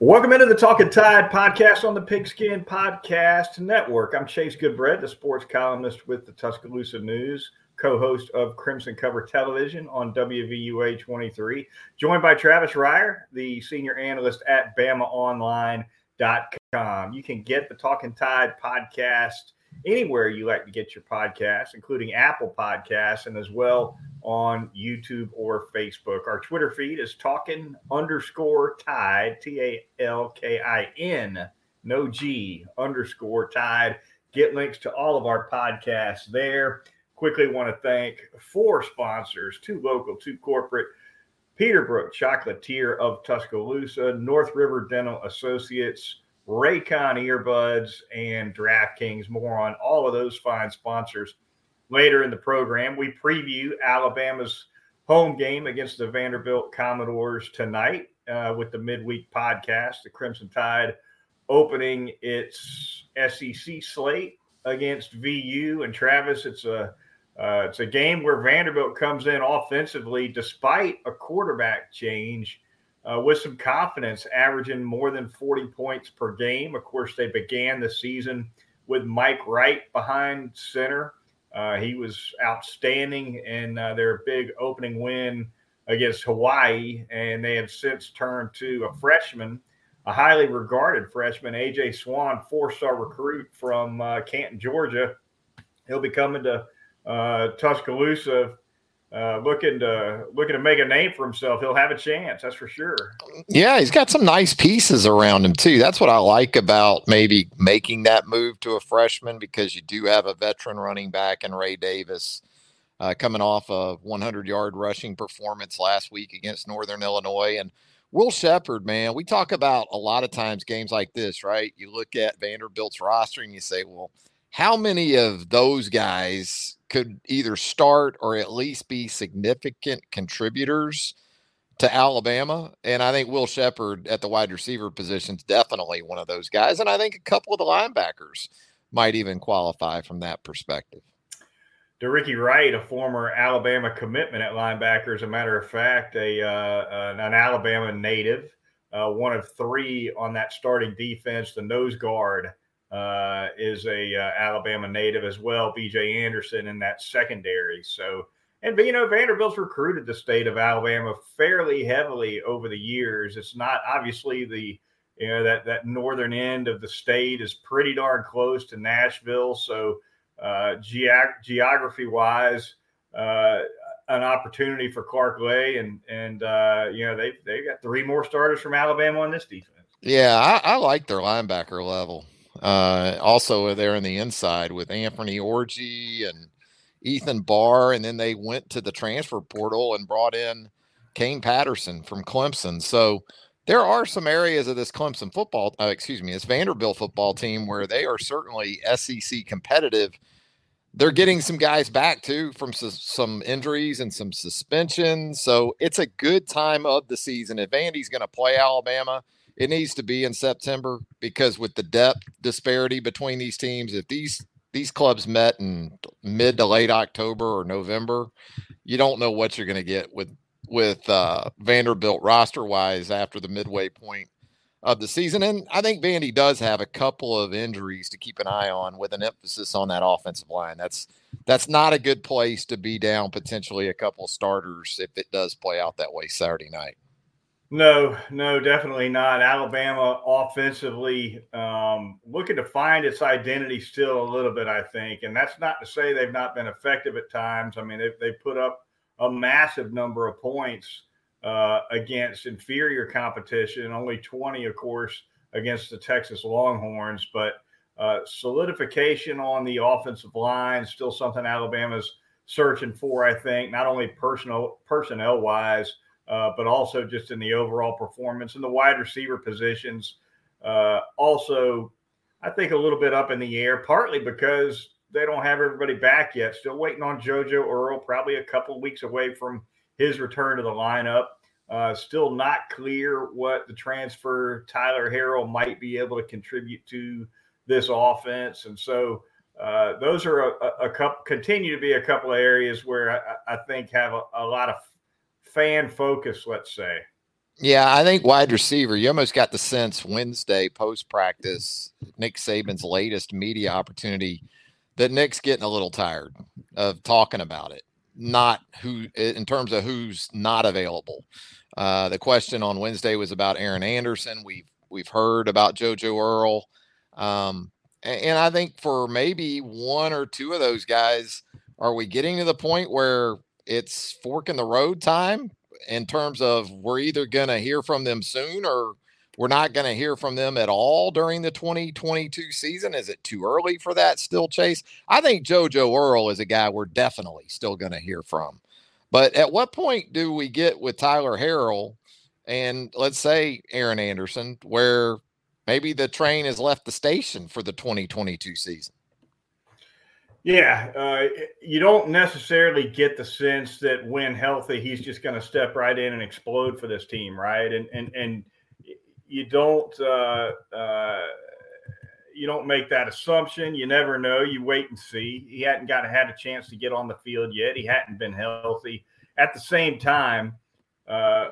Welcome into the Talking Tide podcast on the Pigskin Podcast Network. I'm Chase Goodbread, the sports columnist with the Tuscaloosa News, co-host of Crimson Cover Television on WVUA 23, joined by Travis Reier, the senior analyst at BamaOnline.com. You can get the Talking Tide podcast anywhere you like to get your podcasts, including Apple Podcasts and as well on YouTube or Facebook. Our Twitter feed is talking underscore tide, T A L K I N, no G, underscore tide. Get links to all of our podcasts there. Quickly want to thank four sponsors, two local, two corporate. Peterbrook Chocolatier of Tuscaloosa, North River Dental Associates, Raycon Earbuds, and DraftKings. More on all of those fine sponsors later in the program. We preview Alabama's home game against the Vanderbilt Commodores tonight uh, with the midweek podcast. The Crimson Tide opening its SEC slate against VU and Travis. It's a uh, it's a game where Vanderbilt comes in offensively despite a quarterback change uh, with some confidence, averaging more than 40 points per game. Of course, they began the season with Mike Wright behind center. Uh, he was outstanding in uh, their big opening win against Hawaii, and they have since turned to a freshman, a highly regarded freshman, AJ Swann, four-star recruit from uh, Canton, Georgia. He'll be coming to uh, Tuscaloosa uh, looking to looking to make a name for himself. He'll have a chance, that's for sure. Yeah, he's got some nice pieces around him too. That's what I like about maybe making that move to a freshman because you do have a veteran running back in Ray Davis. Uh, coming off a 100 yard rushing performance last week against Northern Illinois. And Will Sheppard, man, we talk about a lot of times games like this, right? You look at Vanderbilt's roster and you say, well, how many of those guys could either start or at least be significant contributors to Alabama. And I think Will Sheppard at the wide receiver position is definitely one of those guys. And I think a couple of the linebackers might even qualify from that perspective. DeRicky Wright, a former Alabama commitment at linebacker, as a matter of fact, a uh, an Alabama native, uh, one of three on that starting defense, the nose guard uh, is a uh, Alabama native as well. B.J. Anderson in that secondary. So, and you know, Vanderbilt's recruited the state of Alabama fairly heavily over the years. It's not obviously the you know that that northern end of the state is pretty darn close to Nashville. So, uh, geog- geography wise. Uh, an opportunity for Clark Lea, and and uh, you know they they got three more starters from Alabama on this defense. Yeah, I, I like their linebacker level. Uh, also, there in the inside with Anfernee Orji and Ethan Barr, and then they went to the transfer portal and brought in Kane Patterson from Clemson. So there are some areas of this Clemson football, uh, excuse me, this Vanderbilt football team where they are certainly SEC competitive. They're getting some guys back too from some injuries and some suspensions. So it's a good time of the season. If Vandy's going to play Alabama, it needs to be in September because with the depth disparity between these teams, if these these clubs met in mid to late October or November, you don't know what you're going to get with with uh, Vanderbilt roster wise after the midway point of the season. And I think Vandy does have a couple of injuries to keep an eye on with an emphasis on that offensive line. That's that's not a good place to be down potentially a couple starters if it does play out that way Saturday night. No, no, definitely not. Alabama offensively um, looking to find its identity still a little bit, I think. And that's not to say they've not been effective at times. I mean, they, they put up a massive number of points uh, against inferior competition, only 20, of course, against the Texas Longhorns. But uh, solidification on the offensive line, still something Alabama's searching for, I think, not only personal personnel wise uh, but also just in the overall performance and the wide receiver positions. Uh, also, I think a little bit up in the air, partly because they don't have everybody back yet. Still waiting on JoJo Earle, probably a couple weeks away from his return to the lineup. Uh, still not clear what the transfer Tyler Harrell might be able to contribute to this offense, and so uh, those are a, a, a couple continue to be a couple of areas where I, I think have a, a lot of fan focus, let's say. Yeah, I think wide receiver, you almost got the sense Wednesday post practice, Nick Saban's latest media opportunity, that Nick's getting a little tired of talking about it. Not who, in terms of who's not available. Uh, the question on Wednesday was about Aaron Anderson. We've we've heard about JoJo Earle. um, and, and I think for maybe one or two of those guys, are we getting to the point where it's fork in the road time in terms of we're either going to hear from them soon or we're not going to hear from them at all during the 2022 season? Is it too early for that still, Chase? I think JoJo Earle is a guy we're definitely still going to hear from. But at what point do we get with Tyler Harrell and let's say Aaron Anderson, where maybe the train has left the station for the 2022 season? Yeah, uh, you don't necessarily get the sense that when healthy, he's just going to step right in and explode for this team, right? And and and you don't uh, uh, you don't make that assumption. You never know. You wait and see. He hadn't got had a chance to get on the field yet. He hadn't been healthy. At the same time, uh,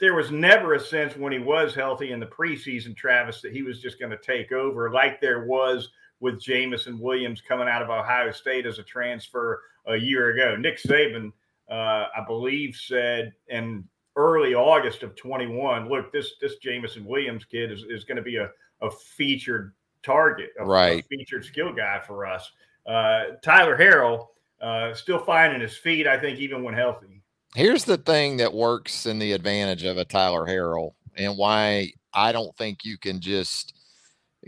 there was never a sense when he was healthy in the preseason, Travis, that he was just going to take over like there was with Jameson Williams coming out of Ohio State as a transfer a year ago. Nick Saban, uh, I believe, said in early August of 21, look, this this Jameson Williams kid is, is going to be a, a featured target, a, right. a featured skill guy for us. Uh, Tyler Harrell uh, still finding his feet, I think, even when healthy. Here's the thing that works in the advantage of a Tyler Harrell and why I don't think you can just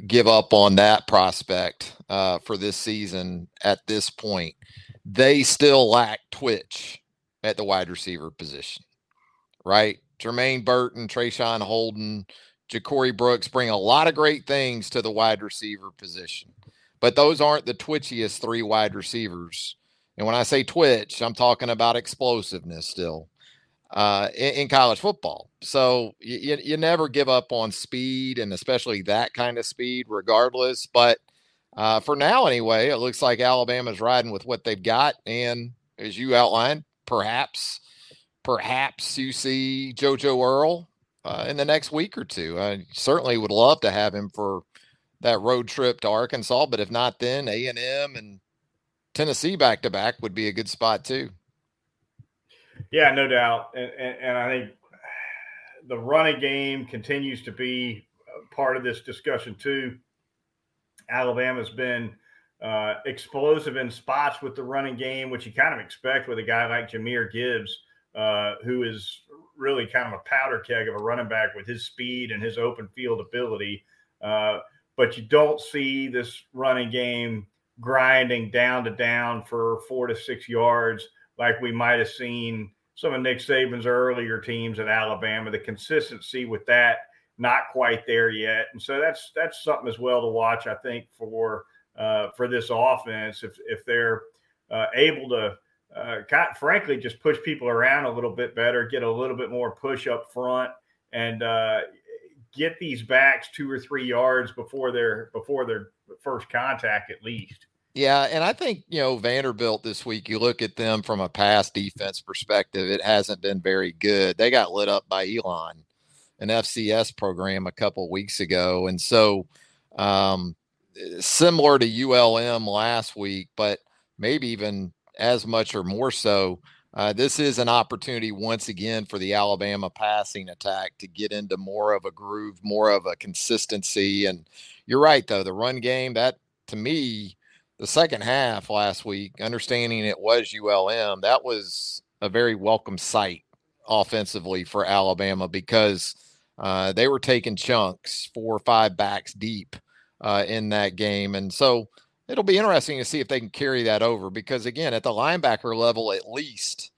give up on that prospect uh, for this season at this point. They still lack twitch at the wide receiver position right? Jermaine Burton, Traeshon Holden, Ja'Corey Brooks bring a lot of great things to the wide receiver position, but those aren't the twitchiest three wide receivers. And when I say twitch, I'm talking about explosiveness still uh, in, in, college football. So you, you never give up on speed and especially that kind of speed, regardless. But uh, for now, anyway, it looks like Alabama's riding with what they've got. And as you outlined, perhaps perhaps you see JoJo Earle uh, in the next week or two. I certainly would love to have him for that road trip to Arkansas, but if not, then A and M and Tennessee back to back would be a good spot too. Yeah, no doubt, and, and, and I think the running game continues to be part of this discussion too. Alabama's been uh, explosive in spots with the running game, which you kind of expect with a guy like Jahmyr Gibbs uh, who is really kind of a powder keg of a running back with his speed and his open field ability. Uh, but you don't see this running game grinding down to down for four to six yards like we might have seen some of Nick Saban's earlier teams at Alabama. The consistency with that not quite there yet, and so that's that's something as well to watch. I think for uh, for this offense, if if they're uh, able to uh, frankly, just push people around a little bit better, get a little bit more push up front, and uh, get these backs two or three yards before their before their first contact at least. Yeah, and I think you know Vanderbilt this week. You look at them from a pass defense perspective; it hasn't been very good. They got lit up by Elon, an FCS program, a couple weeks ago, and so um, similar to ULM last week, but maybe even as much or more so. Uh, this is an opportunity once again for the Alabama passing attack to get into more of a groove, more of a consistency. And you're right, though, the run game, that to me, the second half last week, understanding it was ULM, that was a very welcome sight offensively for Alabama because uh, they were taking chunks, four or five backs deep uh, in that game. And so, it'll be interesting to see if they can carry that over because again at the linebacker level at least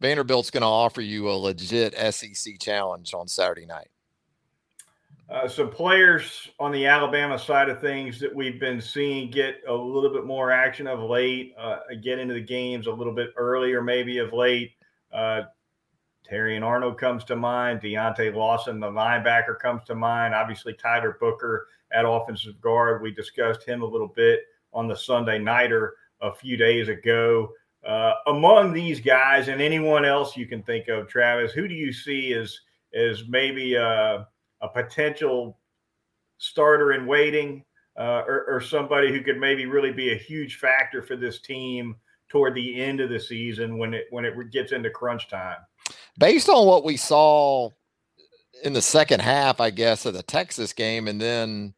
vanderbilt's going to offer you a legit sec challenge on saturday night uh, some players on the alabama side of things that we've been seeing get a little bit more action of late uh, get into the games a little bit earlier maybe of late uh, and Arnold comes to mind. Deontae Lawson, the linebacker, comes to mind. Obviously, Tyler Booker at offensive guard. We discussed him a little bit on the Sunday Nighter a few days ago. uh, among these guys and anyone else you can think of, Travis, who do you see as as maybe a, a potential starter in waiting, uh, or, or, somebody who could maybe really be a huge factor for this team toward the end of the season when it when it gets into crunch time? Based on what we saw in the second half, I guess, of the Texas game, and then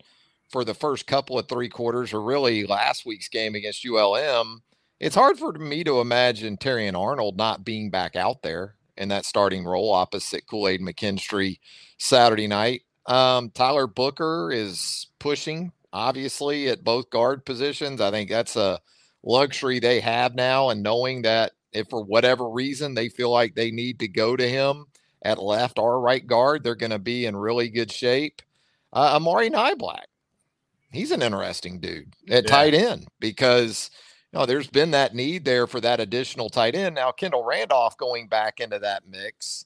for the first couple of three quarters, or really last week's game against ULM, it's hard for me to imagine Terrion Arnold not being back out there in that starting role opposite Kool Aid McKinstry Saturday night. Um, Tyler Booker is pushing, obviously, at both guard positions. I think that's a luxury they have now, and knowing that if for whatever reason they feel like they need to go to him at left or right guard, they're going to be in really good shape. Uh, Amari Niblack, he's an interesting dude at yeah. tight end because know there's been that need there for that additional tight end. Now Kendall Randolph going back into that mix,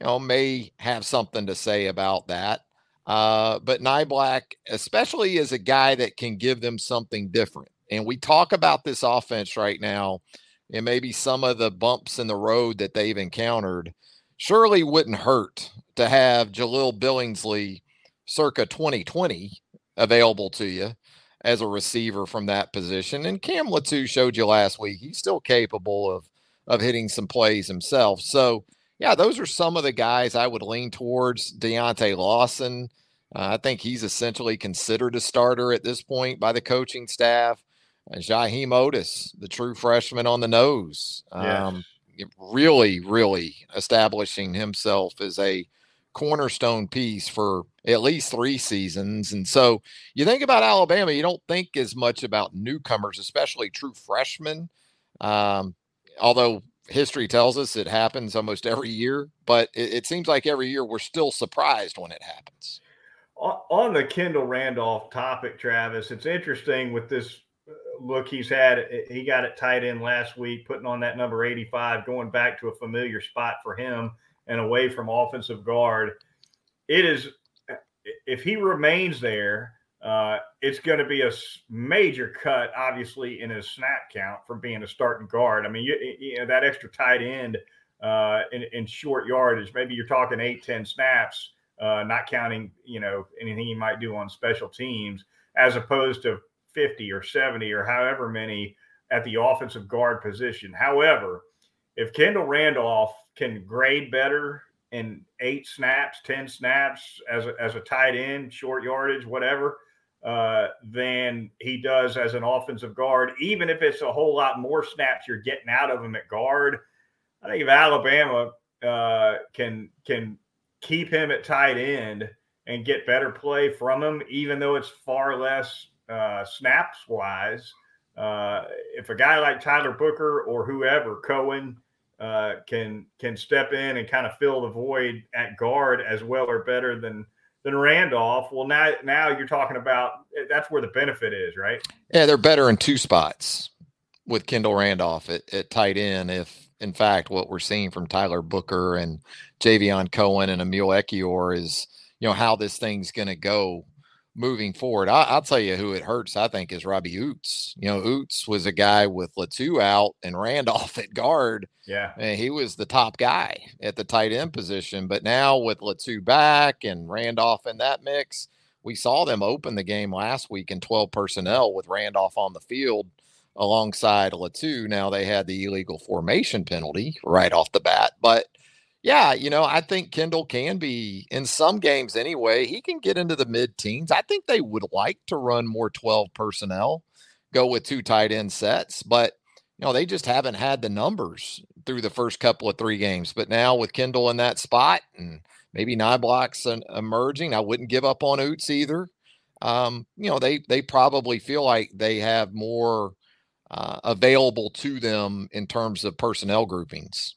you know, may have something to say about that. Uh, but Niblack, especially as a guy that can give them something different. And we talk about this offense right now, and maybe some of the bumps in the road that they've encountered surely wouldn't hurt to have Jahleel Billingsley circa 2020 available to you as a receiver from that position. And Cam Latu showed you last week he's still capable of of hitting some plays himself. So yeah, those are some of the guys I would lean towards. Deontae Lawson, uh, I think he's essentially considered a starter at this point by the coaching staff. And Jaheim Oatis, the true freshman on the nose. Um, really, really establishing himself as a cornerstone piece for at least three seasons. And so you think about Alabama, you don't think as much about newcomers, especially true freshmen. Um, although history tells us it happens almost every year, but it, it, seems like every year we're still surprised when it happens. On the Kendall Randolph topic, Travis, it's interesting with this look he's had. He got it tight in last week, putting on that number 85, going back to a familiar spot for him and away from offensive guard. It is, if he remains there, uh, it's going to be a major cut, obviously, in his snap count from being a starting guard. I mean, you, you know, that extra tight end uh, in, in, short yardage, maybe you're talking eight, 10 snaps, uh, not counting, you know, anything he might do on special teams, as opposed to 50 or 70 or however many at the offensive guard position. However, if Kendall Randolph can grade better in eight snaps, 10 snaps as a, as a tight end, short yardage, whatever, uh, than he does as an offensive guard, even if it's a whole lot more snaps you're getting out of him at guard. I think if Alabama uh, can can keep him at tight end and get better play from him, even though it's far less uh, snaps wise, uh, if a guy like Tyler Booker or whoever Cohen uh, can can step in and kind of fill the void at guard as well or better than than Randolph, well now now you're talking about eh, that's where the benefit is, right? Yeah, they're better in two spots with Kendall Randolph at, at tight end. If in fact what we're seeing from Tyler Booker and Javion Cohen and Emil Ekiyor is you know how this thing's going to go moving forward. I, will tell you who it hurts. I think is Robbie Ouzts. You know, Ouzts was a guy with Latu out and Randolph at guard. Yeah, and he was the top guy at the tight end position. But now with Latu back and Randolph in that mix, we saw them open the game last week in 12 personnel with Randolph on the field alongside Latu. Now they had the illegal formation penalty right off the bat, but yeah, you know, I think Kendall can be in some games anyway. He can get into the mid teens. I think they would like to run more 12 personnel, go with two tight end sets, but you know, they just haven't had the numbers through the first couple of three games. But now with Kendall in that spot and maybe Niblack's emerging, I wouldn't give up on Ouzts either. Um, you know, they they probably feel like they have more uh, available to them in terms of personnel groupings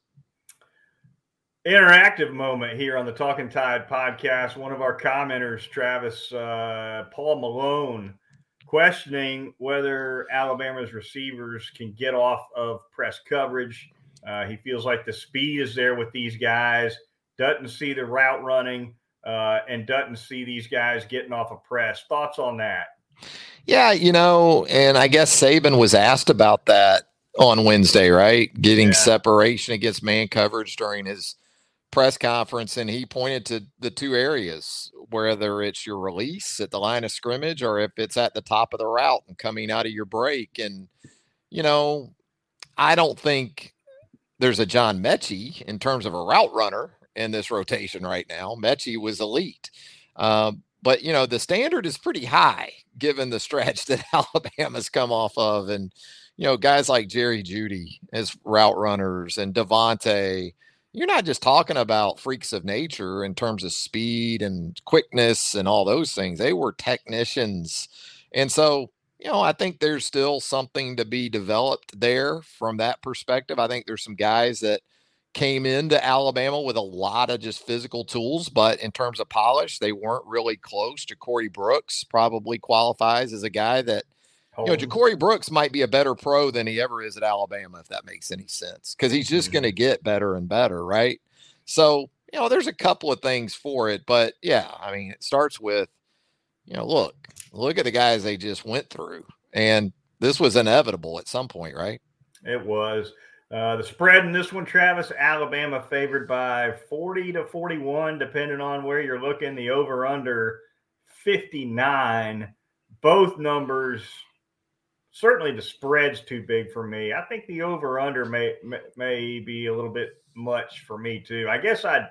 interactive moment here on the Talking Tide podcast. One of our commenters, Travis uh, Paul Malone, questioning whether Alabama's receivers can get off of press coverage. Uh, he feels like the speed is there with these guys, doesn't see the route running, uh, and doesn't see these guys getting off of press. Thoughts on that? Yeah, you know, and I guess Saban was asked about that on Wednesday, right? Getting yeah. separation against man coverage during his press conference, and he pointed to the two areas, whether it's your release at the line of scrimmage or if it's at the top of the route and coming out of your break. And, you know, I don't think there's a John Metchie in terms of a route runner in this rotation right now. Metchie was elite. Um, but you know the standard is pretty high given the stretch that Alabama's come off of, and you know guys like Jerry Jeudy as route runners and DeVonta. You're not just talking about freaks of nature in terms of speed and quickness and all those things. They were technicians, and so you know I think there's still something to be developed there from that perspective. I think there's some guys that came into Alabama with a lot of just physical tools, but in terms of polish, they weren't really close Ja'Corey Brooks. Probably qualifies as a guy that you know, Ja'Corey Brooks might be a better pro than he ever is at Alabama, if that makes any sense, because he's just mm-hmm. going to get better and better, right? So, you know, there's a couple of things for it, but yeah, I mean, it starts with, you know, look, look at the guys they just went through, and this was inevitable at some point, right? It was. Uh, the spread in this one, Travis, Alabama favored by 40 to 41, depending on where you're looking. The over under 59. Both numbers, certainly the spread's too big for me. I think the over under may, may, be a little bit much for me, too. I guess I'd,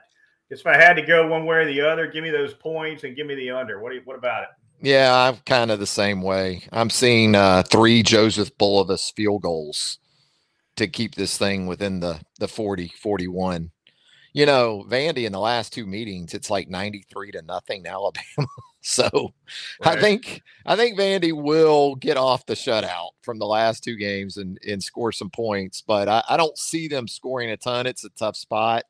if I had to go one way or the other, give me those points and give me the under. What, do you, what about it? Yeah, I'm kind of the same way. I'm seeing uh, three Joseph Bulovas field goals to keep this thing within the the 40 41 you know vandy in the last two meetings it's like 93 to nothing alabama so right. i think i think vandy will get off the shutout from the last two games and and score some points but i, I don't see them scoring a ton it's a tough spot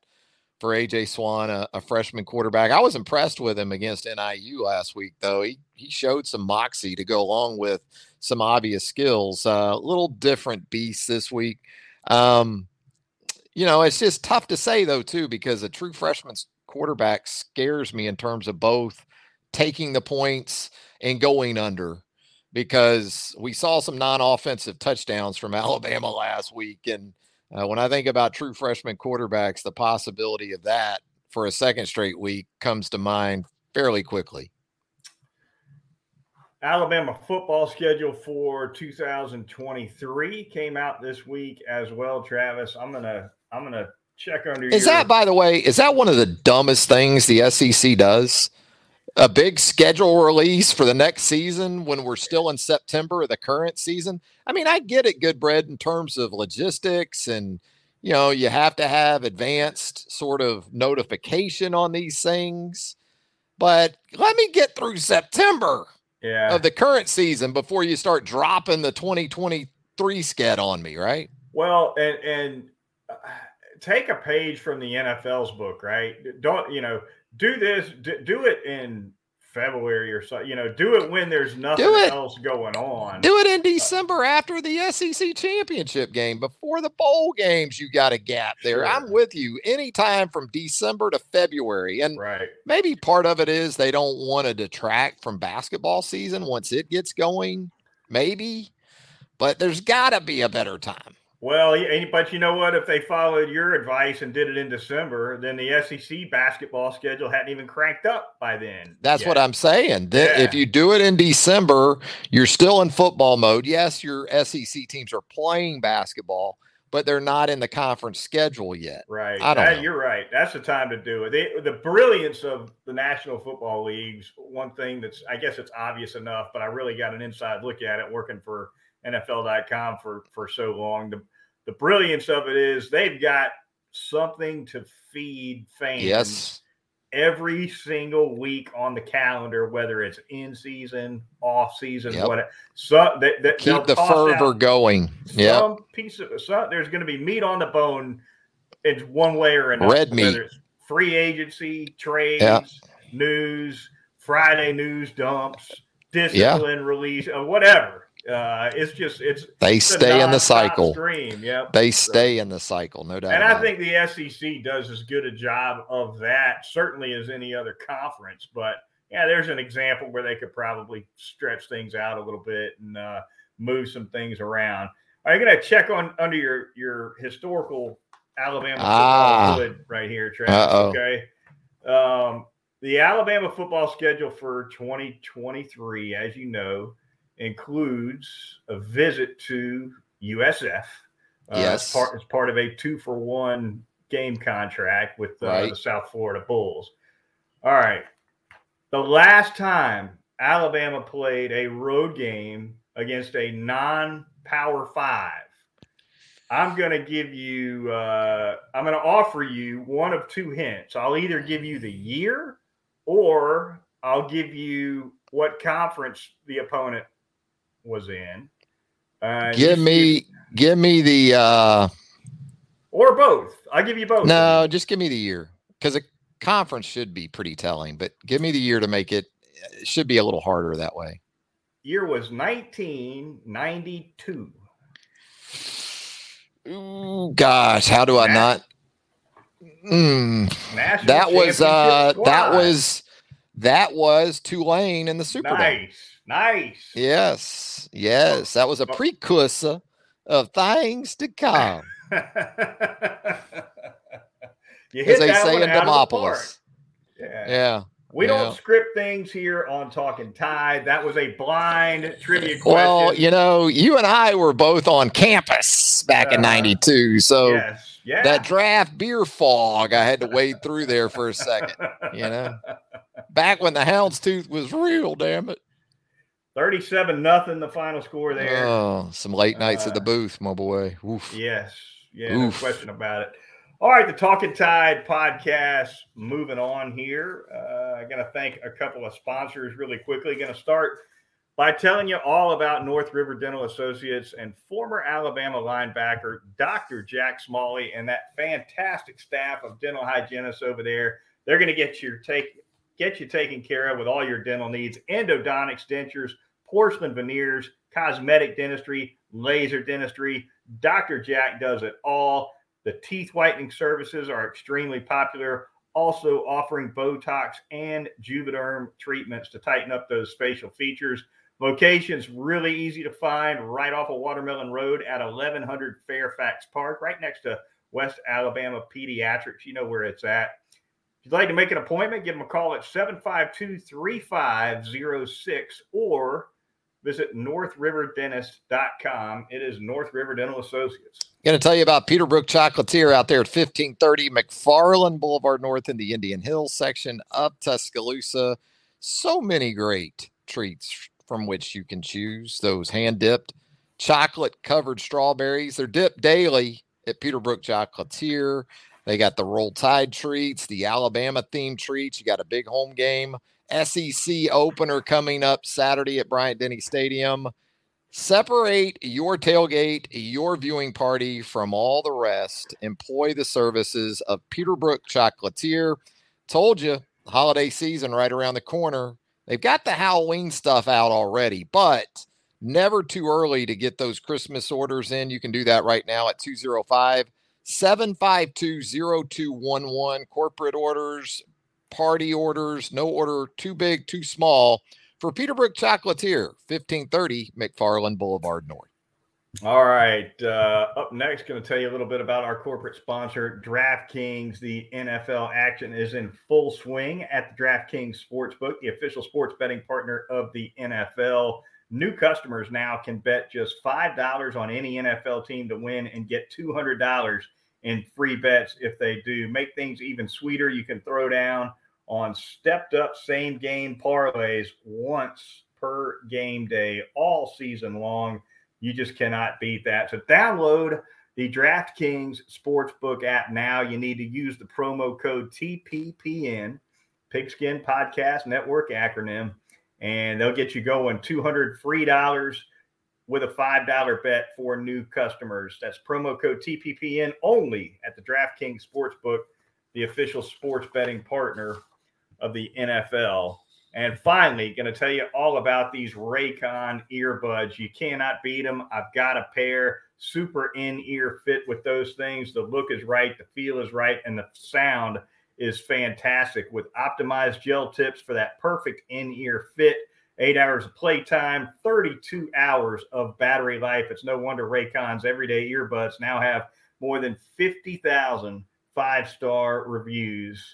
for aj Swann, a, a freshman quarterback i was impressed with him against niu last week though he he showed some moxie to go along with some obvious skills. A uh, little different beast this week. Um, you know, it's just tough to say though too because a true freshman quarterback scares me in terms of both taking the points and going under because we saw some non-offensive touchdowns from Alabama last week and uh, when I think about true freshman quarterbacks, the possibility of that for a second straight week comes to mind fairly quickly. Alabama football schedule for 2023 came out this week as well. Travis, I'm gonna I'm gonna check under. Is your- that by the way? Is that one of the dumbest things the SEC does? A big schedule release for the next season when we're still in September of the current season. I mean, I get it, Goodbread, in terms of logistics and you know you have to have advanced sort of notification on these things. But let me get through September yeah. of the current season before you start dropping the 2023 sked on me, right? Well, and and take a page from the NFL's book, right? Don't you know? Do this. Do it in February or so. You know, do it when there's nothing else going on. Do it in uh, December after the SEC championship game, before the bowl games. You got a gap there. Sure. I'm with you. Anytime from December to February, and right. maybe part of it is they don't want to detract from basketball season once it gets going. Maybe, but there's got to be a better time. Well, but you know what? If they followed your advice and did it in December, then the SEC basketball schedule hadn't even cranked up by then. That's yet. what I'm saying. Yeah. if you do it in December, you're still in football mode. Yes, your SEC teams are playing basketball, but they're not in the conference schedule yet. Right. I don't that, You're right. That's the time to do it. They, the brilliance of the National Football Leagues, one thing that's, I guess it's obvious enough, but I really got an inside look at it working for NFL.com for, for so long. The, the brilliance of it is they've got something to feed fans yes. every single week on the calendar, whether it's in season, off season, yep. whatever. So they, they, keep the fervor going. Yeah, piece of some, there's going to be meat on the bone in one way or another. Red meat, free agency, trades, yep. news, Friday news dumps, discipline release, uh, whatever uh, it's just it's they it's stay in the cycle. Stream, yep. They stay so, in the cycle, no doubt. And I think the SEC does as good a job of that, certainly as any other conference. But yeah, there's an example where they could probably stretch things out a little bit and uh, move some things around. Are you gonna check on under your your historical Alabama Ah. football right here, Travis? Uh-oh. Okay. Um, the Alabama football schedule for 2023, as you know, includes a visit to USF. Uh, Yes. As part, as part of a two for one game contract with uh, Right. the South Florida Bulls. All right. The last time Alabama played a road game against a non power five, I'm going to give you, uh, I'm going to offer you one of two hints. I'll either give you the year or I'll give you what conference the opponent was in. Uh, Give me, give me the. uh or both. I'll give you both. No, just give me the year because a conference should be pretty telling. But give me the year to make it. It should be a little harder that way. Year was 1992. Ooh, gosh, how do I Nas- not? Mm, that was uh that was that was Tulane in the Superdome. nice, nice. Yes, yes, that was a Oh. precursor of things to come, you as hit they that say one in out of the park. Demopolis. Yeah. Yeah. We yeah. don't script things here on Talking Tide. That was a blind trivia question. Well, you know, you and I were both on campus back in Uh, '92, so yes, yeah. that draft beer fog, I had to wade through there for a second. You know, back when the houndstooth was real. Damn it! 37 nothing the final score there. Oh, some late nights at the Uh, booth, my boy. Oof. Yes. Yeah, no question about it. All right, the Talking Tide podcast moving on here. Uh, I'm going to thank a couple of sponsors really quickly. Going to start by telling you all about North River Dental Associates and former Alabama linebacker Dr. Jack Smalley and that fantastic staff of dental hygienists over there. They're going to get your take get you taken care of with all your dental needs, endodontics, dentures, porcelain veneers, cosmetic dentistry, laser dentistry. Dr. Jack does it all. The teeth whitening services are extremely popular, also offering Botox and Juvederm treatments to tighten up those facial features. Location's really easy to find right off of Watermelon Road at 1100 Fairfax Park, right next to West Alabama Pediatrics. You know where it's at. If you'd like to make an appointment, give them a call at 752 3506 or visit northriverdentist.com. It is North River Dental Associates. Going to tell you about Peterbrook Chocolatier out there at 1530 McFarland Boulevard North in the Indian Hills section of Tuscaloosa. So many great treats from which you can choose. Those hand dipped chocolate covered strawberries. They're dipped daily at Peterbrook Chocolatier. They got the Roll Tide treats, the Alabama themed treats. You got a big home game. SEC opener coming up Saturday at Bryant Denny Stadium. Separate your tailgate, your viewing party from all the rest. Employ the services of Peterbrook Chocolatier. Told you, holiday season right around the corner. They've got the Halloween stuff out already, but never too early to get those Christmas orders in. You can do that right now at 205 752 0211. Corporate orders, party orders, no order too big, too small for Peterbrook Chocolatier, 1530 McFarland Boulevard North. All right. Uh, up next, going to tell you a little bit about our corporate sponsor, DraftKings. The NFL action is in full swing at the DraftKings Sportsbook, the official sports betting partner of the NFL. New customers now can bet just $5 on any NFL team to win and get $200 in free bets if they do. Make things even sweeter. You can throw down on stepped up same game parlays once per game day all season long. You just cannot beat that. So download the DraftKings Sportsbook app now. You need to use the promo code TPPN, Pigskin Podcast Network acronym, and they'll get you going 200 free dollars with a $5 bet for new customers. That's promo code TPPN only at the DraftKings Sportsbook, the official sports betting partner of the NFL. And finally, going to tell you all about these Raycon earbuds. You cannot beat them. I've got a pair, super in ear fit with those things. The look is right, the feel is right, and the sound is fantastic with optimized gel tips for that perfect in ear fit. eight hours of playtime, 32 hours of battery life. It's no wonder Raycon's everyday earbuds now have more than 50,000 five star reviews.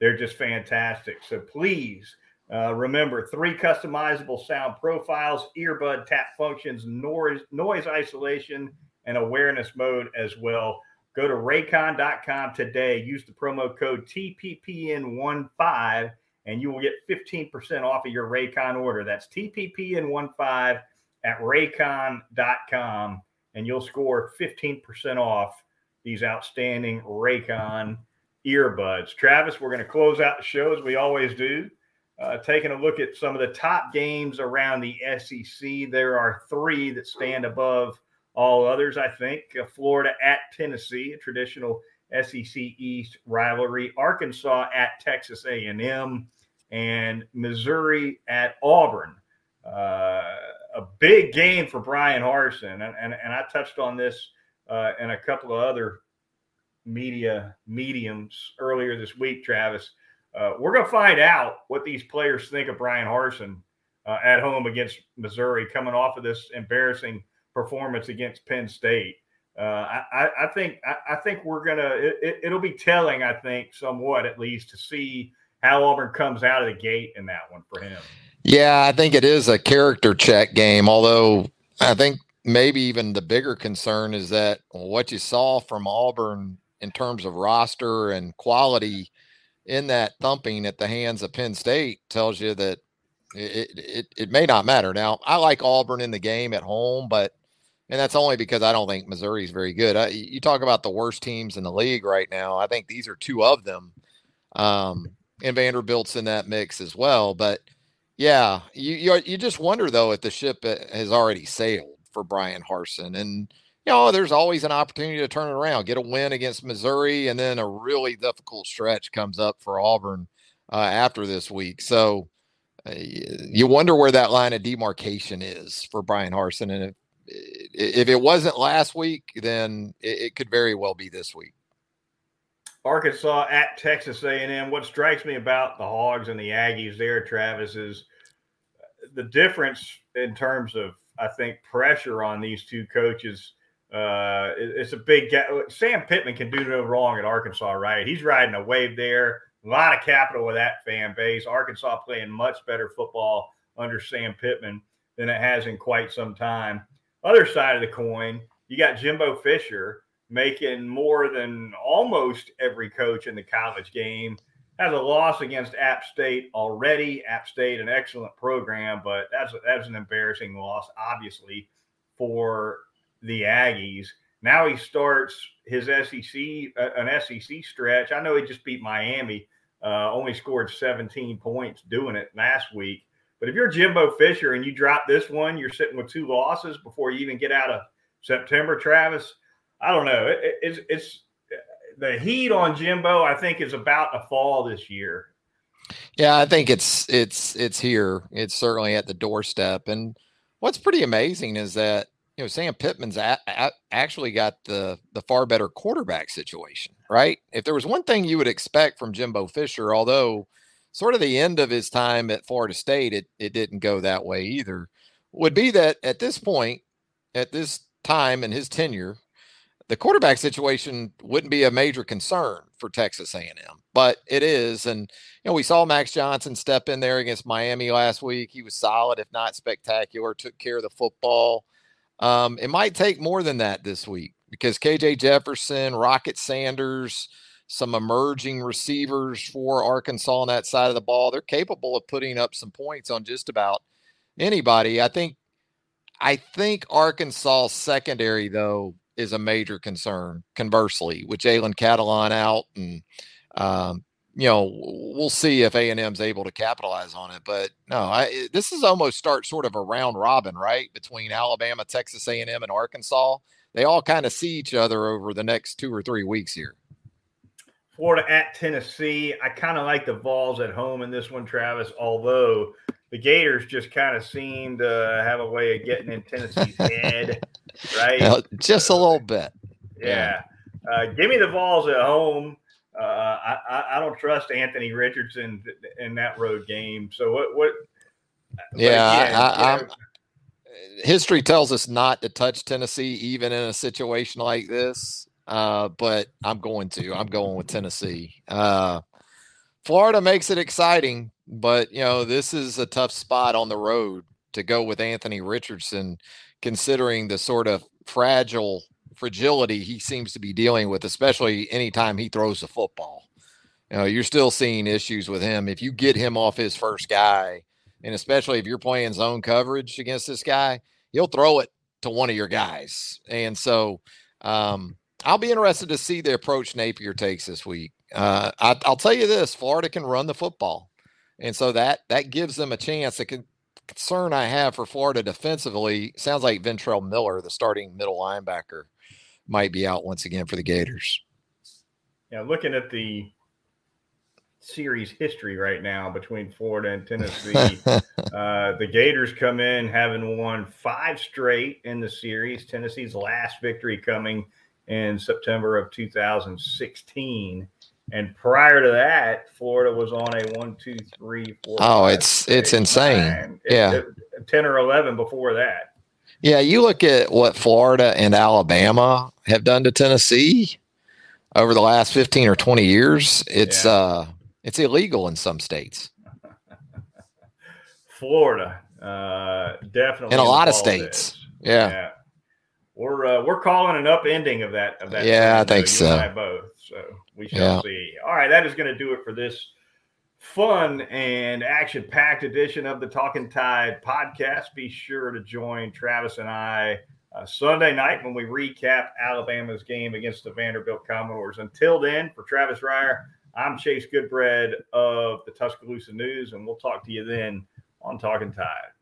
They're just fantastic. So please uh, remember three customizable sound profiles, earbud tap functions, noise, noise isolation, and awareness mode as well. Go to raycon.com today. Use the promo code TPPN15 and you will get 15% off of your Raycon order. That's TPPN15 at raycon.com and you'll score 15% off these outstanding Raycon earbuds. Travis, we're going to close out the show as we always do. Uh, taking a look at some of the top games around the SEC, there are three that stand above all others. I think uh, Florida at Tennessee, a traditional SEC East rivalry. Arkansas at Texas A&M, and Missouri at Auburn. Uh, a big game for Bryan Harsin, and, and, and I touched on this uh, and a couple of other media mediums earlier this week, Travis. Uh, we're going to find out what these players think of Bryan Harsin uh, at home against Missouri, coming off of this embarrassing performance against Penn State. Uh, I, I, think I, I, think we're gonna it, will be telling. I think somewhat at least to see how Auburn comes out of the gate in that one for him. Yeah, I think it is a character check game. Although I think maybe even the bigger concern is that what you saw from Auburn in terms of roster and quality in that thumping at the hands of Penn State tells you that it, it, it may not matter. Now, I like Auburn in the game at home, but and that's only because I don't think Missouri is very good. I, you talk about the worst teams in the league right now. I think these are two of them, um, and Vanderbilt's in that mix as well. But yeah, you, you you just wonder though if the ship uh, has already sailed for Bryan Harsin. and you know there's always an opportunity to turn it around, get a win against Missouri, and then a really difficult stretch comes up for Auburn uh, after this week. So. Uh, you wonder where that line of demarcation is for Bryan Harsin and if if it wasn't last week, then it, it could very well be this week. Arkansas at Texas A&M. What strikes me about the Hogs and the Aggies there, Travis, is the difference in terms of I think pressure on these two coaches. Uh, it's a big gap. Sam Pittman can do no wrong at Arkansas, right? He's riding a wave there. A lot of capital with that fan base. Arkansas playing much better football under Sam Pittman than it has in quite some time. Other side of the coin, you got Jimbo Fisher making more than almost every coach in the college game. Has a loss against App State already. App State, an excellent program, but that's that's an embarrassing loss, obviously, for the Aggies. Now he starts his SEC uh, an SEC stretch. I know he just beat Miami, uh, only scored 17 points doing it last week. But if you're Jimbo Fisher and you drop this one, you're sitting with two losses before you even get out of September. Travis, I don't know. It, it's it's the heat on Jimbo. I think is about to fall this year. Yeah, I think it's it's it's here. It's certainly at the doorstep. And what's pretty amazing is that you know Sam Pittman's a, a, actually got the the far better quarterback situation, right? If there was one thing you would expect from Jimbo Fisher, although sort of the end of his time at Florida State, it, it didn't go that way either, would be that at this point, at this time in his tenure, the quarterback situation wouldn't be a major concern for Texas A&M, but it is. And you know, we saw Max Johnson step in there against Miami last week. He was solid, if not spectacular. Took care of the football. Um, it might take more than that this week because KJ Jefferson, Rocket Sanders, some emerging receivers for Arkansas on that side of the ball. They're capable of putting up some points on just about anybody. I think I think Arkansas secondary though is a major concern. Conversely, with Jalen Catalon out, and um, you know we'll see if A and M's able to capitalize on it. But no, I, this is almost start sort of a round robin, right, between Alabama, Texas A and M, and Arkansas. They all kind of see each other over the next two or three weeks here. Florida at Tennessee. I kind of like the Vols at home in this one, Travis, although the Gators just kind of seem to have a way of getting in Tennessee's head, right? just a little bit. Yeah. yeah. Uh, give me the Vols at home. Uh, I, I, don't trust Anthony Richardson in that road game. So what what yeah, again, I, I, history tells us not to touch Tennessee even in a situation like this. Uh, but I'm going to. I'm going with Tennessee. Uh, Florida makes it exciting, but you know this is a tough spot on the road to go with Anthony Richardson, considering the sort of fragile fragility he seems to be dealing with, especially anytime he throws the football. You know, you're still seeing issues with him. If you get him off his first guy, and especially if you're playing zone coverage against this guy, he'll throw it to one of your guys. And so um, I'll be interested to see the approach Napier takes this week. Uh, I, will tell you this: Florida can run the football, and so that that gives them a chance. The con- concern I have for Florida defensively sounds like Ventrell Miller, the starting middle linebacker, might be out once again for the Gators. Yeah, looking at the series history right now between Florida and Tennessee. uh, the Gators come in having won five straight in the series. Tennessee's last victory coming in September of 2016. And prior to that, Florida was on a one, two, three, four. Oh, it's it's insane. yeah, it, it, ten or eleven before that. Yeah, you look at what Florida and Alabama have done to Tennessee over the last fifteen or twenty years. It's yeah. uh, it's illegal in some states. Florida, uh, definitely in a lot of states. Yeah. yeah. We're uh, we're calling an upending of that of that. Yeah, I think so. I both. So we shall yeah. see. All right, that is going to do it for this fun and action packed edition of the Talking Tide podcast. Be sure to join Travis and I uh, Sunday night when we recap Alabama's game against the Vanderbilt Commodores. Until then, for Travis Reier, I'm Chase Goodbread of the Tuscaloosa News, and we'll talk to you then on Talking Tide.